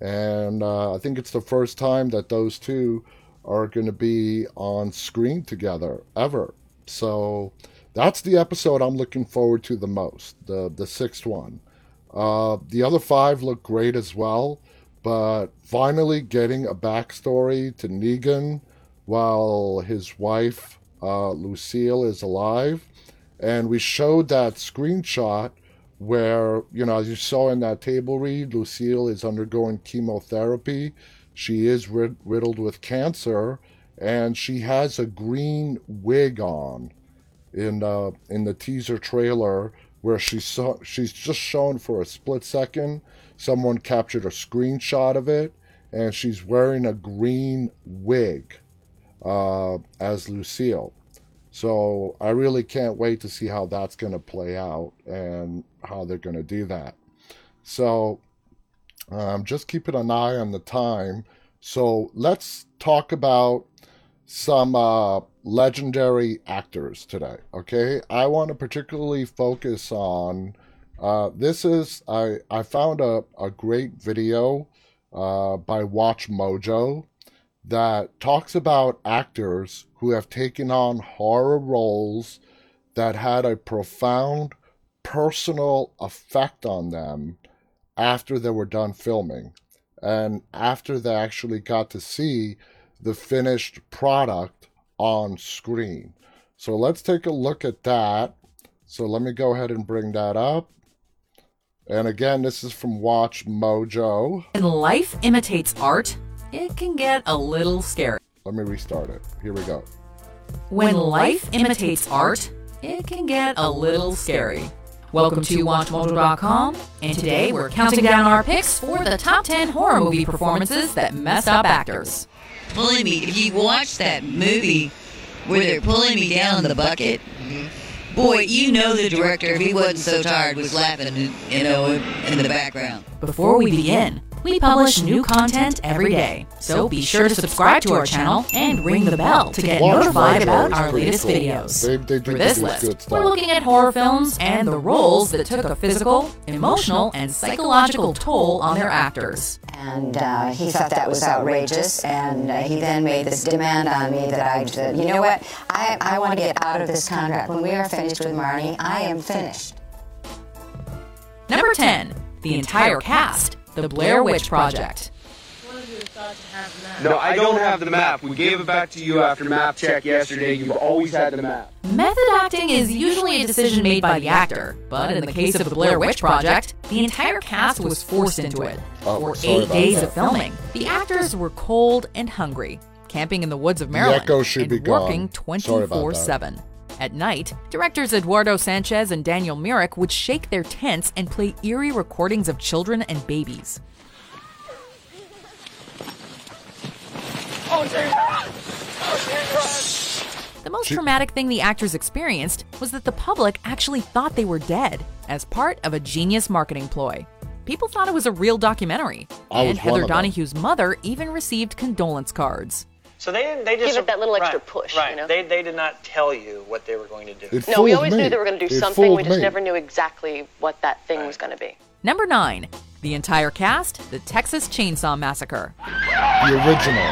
And uh, I think it's the first time that those two are going to be on screen together ever. So that's the episode I'm looking forward to the most, the, the sixth one. Uh, the other five look great as well, but finally getting a backstory to Negan while his wife uh, Lucille is alive. And we showed that screenshot where, you know, as you saw in that table read, Lucille is undergoing chemotherapy. She is rid- riddled with cancer, and she has a green wig on in uh, in the teaser trailer where she saw she's just shown for a split second. Someone captured a screenshot of it, and she's wearing a green wig uh, as Lucille. So I really can't wait to see how that's going to play out and how they're going to do that. So um, just keeping an eye on the time. So let's talk about some uh, legendary actors today. Okay, I want to particularly focus on. Uh, this is I I found a a great video uh, by Watch Mojo that talks about actors who have taken on horror roles that had a profound personal effect on them after they were done filming and after they actually got to see the finished product on screen. So let's take a look at that. So let me go ahead and bring that up. And again, this is from Watch Mojo. When life imitates art, it can get a little scary. Let me restart it. Here we go. When life imitates art, it can get a little scary. Welcome to WatchMojo.com, and today we're counting down our picks for the top 10 horror movie performances that messed up actors. Pulling me. If you watch that movie where they're pulling me down the bucket, Boy, you know the director, if he wasn't so tired, was laughing, you know, in the background. Before we begin, we publish new content every day, so be sure to subscribe to our channel and ring the bell to get Watch notified about our latest cool. videos. They- they do For this list, we're looking at horror films and the roles that took a physical, emotional, and psychological toll on their actors. And uh, he thought that was outrageous, and uh, he then made this demand on me that I said, you know what, I, I want to get out of this contract. When we are finished with Marnie, I am finished. Number 10, the entire cast, The Blair Witch Project. No, I don't have the map. We gave it back to you after map check yesterday. You've always had the map. Method acting is usually a decision made by the actor, but in the case of the Blair Witch Project, the entire cast was forced into it. Oh, For sorry eight about days that. of filming, the actors were cold and hungry, camping in the woods of Maryland echo should and be gone. working Sorry about that. 24/7. At night, directors Eduardo Sanchez and Daniel Myrick would shake their tents and play eerie recordings of children and babies. The most traumatic thing the actors experienced was that the public actually thought they were dead as part of a genius marketing ploy. People thought it was a real documentary, I and Heather. Donahue's mother even received condolence cards. So they they just Give it that little extra right, push, Right. you know? They they did not tell you what they were going to do. It No, we always me. knew they were going to do It something. We just me. never knew exactly what that thing was going to be. Number 9. The entire cast, The Texas Chainsaw Massacre. The original.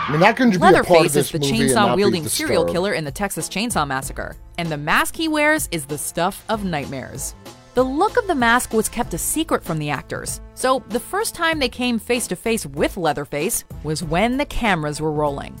I mean, how can you be a part of Leatherface this is the movie and not chainsaw be wielding serial killer in the Texas Chainsaw Massacre, and the mask he wears is the stuff of nightmares. The look of the mask was kept a secret from the actors, so the first time they came face to face with Leatherface was when the cameras were rolling.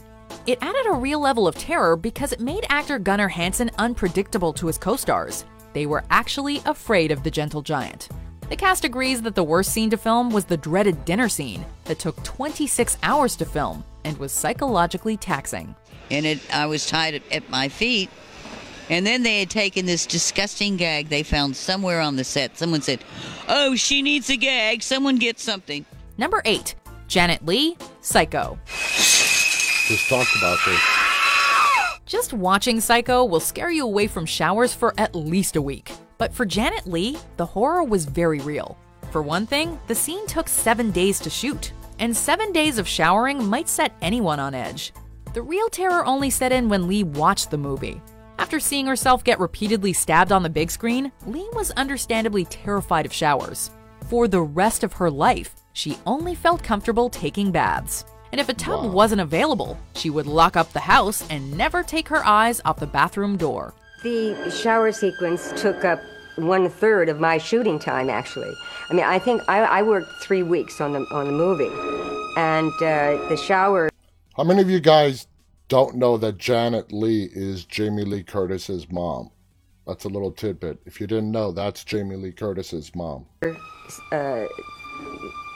It added a real level of terror because it made actor Gunnar Hansen unpredictable to his co stars. They were actually afraid of the gentle giant. The cast agrees that the worst scene to film was the dreaded dinner scene that took 26 hours to film and was psychologically taxing. And it, I was tied at, at my feet. And then they had taken this disgusting gag they found somewhere on the set. Someone said, Oh, she needs a gag. Someone get something. Number 8. Janet Leigh, Psycho. Just talked about this. Just watching Psycho will scare you away from showers for at least a week. But for Janet Leigh, the horror was very real. For one thing, the scene took seven days to shoot, and seven days of showering might set anyone on edge. The real terror only set in when Leigh watched the movie. After seeing herself get repeatedly stabbed on the big screen, Leigh was understandably terrified of showers. For the rest of her life, she only felt comfortable taking baths. And if a tub wasn't available, she would lock up the house and never take her eyes off the bathroom door. The shower sequence took up one third of my shooting time, actually. I mean, I think I, I worked three weeks on the on the movie, and uh, the shower. How many of you guys don't know that Janet Leigh is Jamie Lee Curtis's mom? That's a little tidbit. If you didn't know, that's Jamie Lee Curtis's mom. Uh,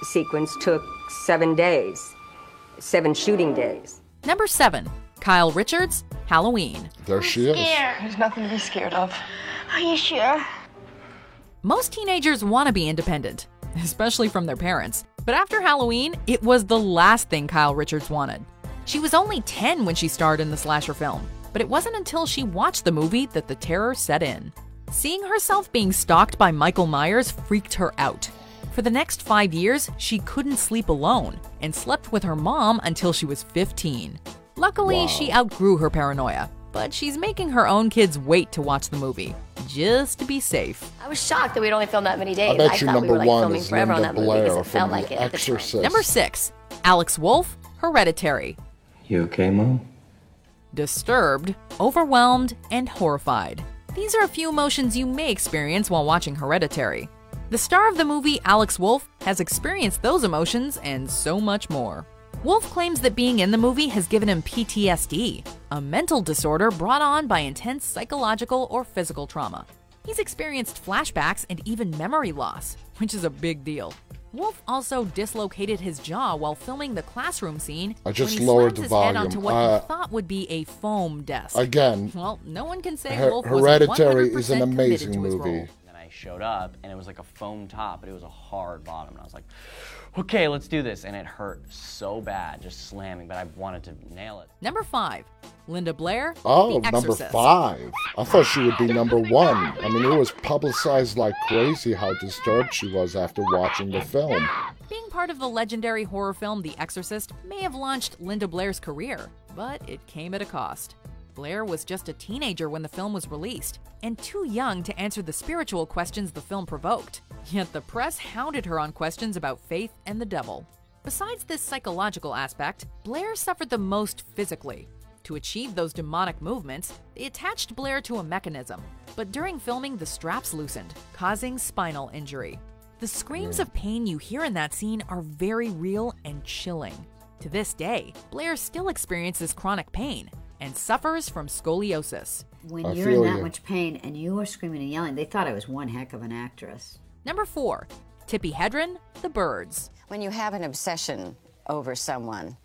sequence took seven days, seven shooting days. Number 7. Kyle Richards, Halloween. There she is. There's nothing to be scared of. Are you sure? Most teenagers want to be independent, especially from their parents. But after Halloween, it was the last thing Kyle Richards wanted. She was only 10 when she starred in the slasher film, but it wasn't until she watched the movie that the terror set in. Seeing herself being stalked by Michael Myers freaked her out. For the next five years, she couldn't sleep alone and slept with her mom until she was 15. Luckily, Wow. she outgrew her paranoia, but she's making her own kids wait to watch the movie, just to be safe. I was shocked that we'd only filmed that many days. I bet you thought number we were like one filming is forever Linda on that movie because Blair it felt from like The it at the time. Exorcist. Number six, Alex Wolff, Hereditary. You okay, Mom? Disturbed, overwhelmed, and horrified. These are a few emotions you may experience while watching Hereditary. The star of the movie, Alex Wolff, has experienced those emotions and so much more. Wolff claims that being in the movie has given him PTSD, a mental disorder brought on by intense psychological or physical trauma. He's experienced flashbacks and even memory loss, which is a big deal. Wolff also dislocated his jaw while filming the classroom scene I just when he lowered slams the his head onto what Uh, he thought would be a foam desk. Again, Well, no one can say Her- Wolff was Hereditary is an 100% committed amazing to his movie. role. And I showed up, and it was like a foam top, but it was a hard bottom. And I was like, okay, let's do this. And it hurt so bad, just slamming, but I wanted to nail it. Number five, Linda Blair, Oh, The number five. I thought she would be number one. I mean, it was publicized like crazy how disturbed she was after watching the film. Being part of the legendary horror film The Exorcist may have launched Linda Blair's career, but it came at a cost. Blair was just a teenager when the film was released, and too young to answer the spiritual questions the film provoked. Yet the press hounded her on questions about faith and the devil. Besides this psychological aspect, Blair suffered the most physically. To achieve those demonic movements, they attached Blair to a mechanism, but during filming, the straps loosened, causing spinal injury. The screams of pain you hear in that scene are very real and chilling. To this day, Blair still experiences chronic pain and suffers from scoliosis. When I you're in that you. much pain and you are screaming and yelling, they thought I was one heck of an actress. Number 4. Tippi Hedren, The Birds. When you have an obsession over someone,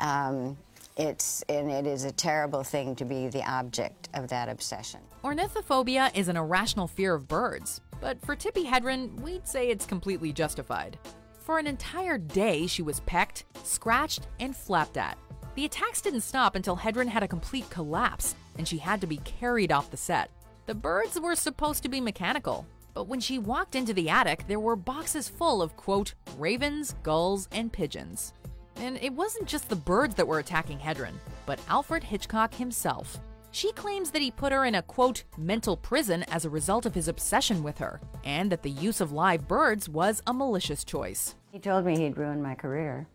um, it's and it is a terrible thing to be the object of that obsession. Ornithophobia is an irrational fear of birds, but for Tippi Hedren, we'd say it's completely justified. For an entire day, she was pecked, scratched, and flapped at. The attacks didn't stop until Hedren had a complete collapse, and she had to be carried off the set. The birds were supposed to be mechanical, but when she walked into the attic, there were boxes full of, quote, ravens, gulls, and pigeons. And it wasn't just the birds that were attacking Hedren, but Alfred Hitchcock himself. She claims that he put her in a quote, mental prison as a result of his obsession with her, and that the use of live birds was a malicious choice. He told me he'd ruin my career.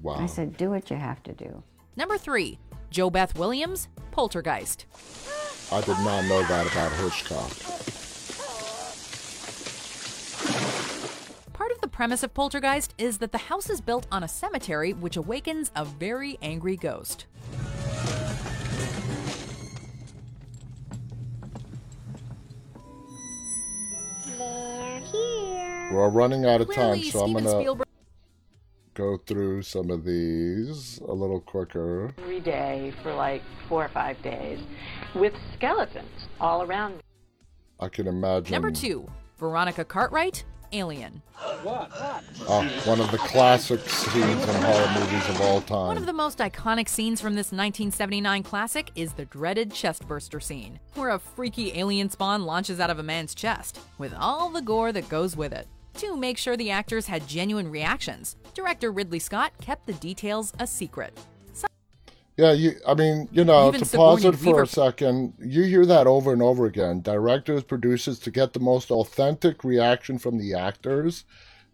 Wow. I said, do what you have to do. Number three, JoBeth Williams, Poltergeist. I did not know that about Hitchcock. Of the premise of Poltergeist is that the house is built on a cemetery which awakens a very angry ghost. We're running out of time, Clearly, so I'm gonna Spielberg. go through some of these a little quicker. every day for like four or five days with skeletons all around me. I can imagine. Number two, Veronica Cartwright, Alien. Ah, one of the classic scenes in horror movies of all time. One of the most iconic scenes from this 1979 classic is the dreaded chestburster scene, where a freaky alien spawn launches out of a man's chest, with all the gore that goes with it. To make sure the actors had genuine reactions, director Ridley Scott kept the details a secret. Yeah, you. I mean, you know, Even to pause it for Weaver- a second, you hear that over and over again. Directors, producers, to get the most authentic reaction from the actors,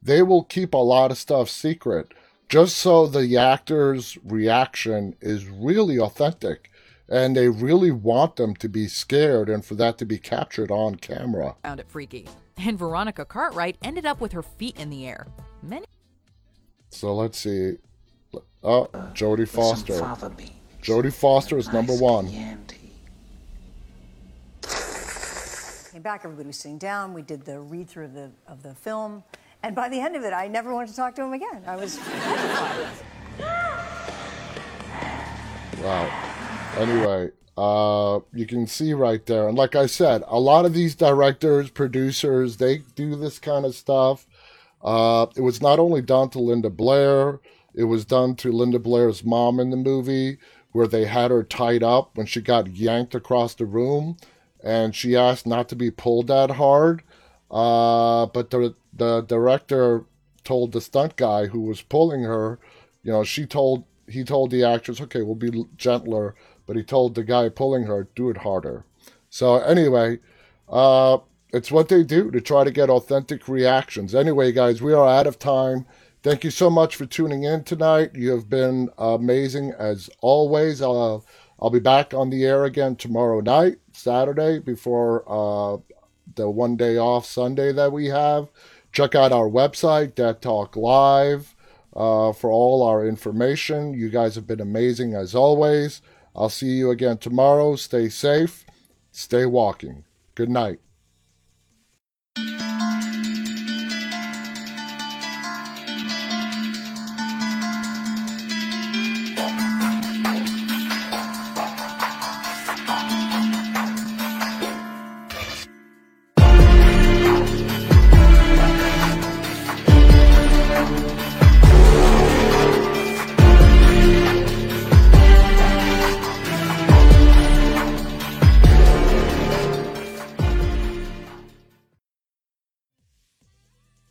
they will keep a lot of stuff secret, just so the actor's reaction is really authentic, and they really want them to be scared and for that to be captured on camera. Found it freaky. And Veronica Cartwright ended up with her feet in the air. Many So let's see. Oh, Jodie Foster. Jodie Foster is number one. Came back, everybody was sitting down. We did the read through of the of the film, and by the end of it, I never wanted to talk to him again. I was. Wow. Anyway, uh, you can see right there, and like I said, a lot of these directors, producers, they do this kind of stuff. Uh, it was not only done to Linda Blair, it was done to Linda Blair's mom in the movie, where they had her tied up when she got yanked across the room, and she asked not to be pulled that hard. Uh, but the the director told the stunt guy who was pulling her, you know, she told he told the actress, okay, we'll be gentler, but he told the guy pulling her, do it harder. So anyway, uh, it's what they do to try to get authentic reactions. Anyway, guys, we are out of time. Thank you so much for tuning in tonight. You have been amazing as always. Uh, I'll be back on the air again tomorrow night, Saturday, before uh, the one day off Sunday that we have. Check out our website, Dead Talk Live, uh, for all our information. You guys have been amazing as always. I'll see you again tomorrow. Stay safe, stay walking. Good night.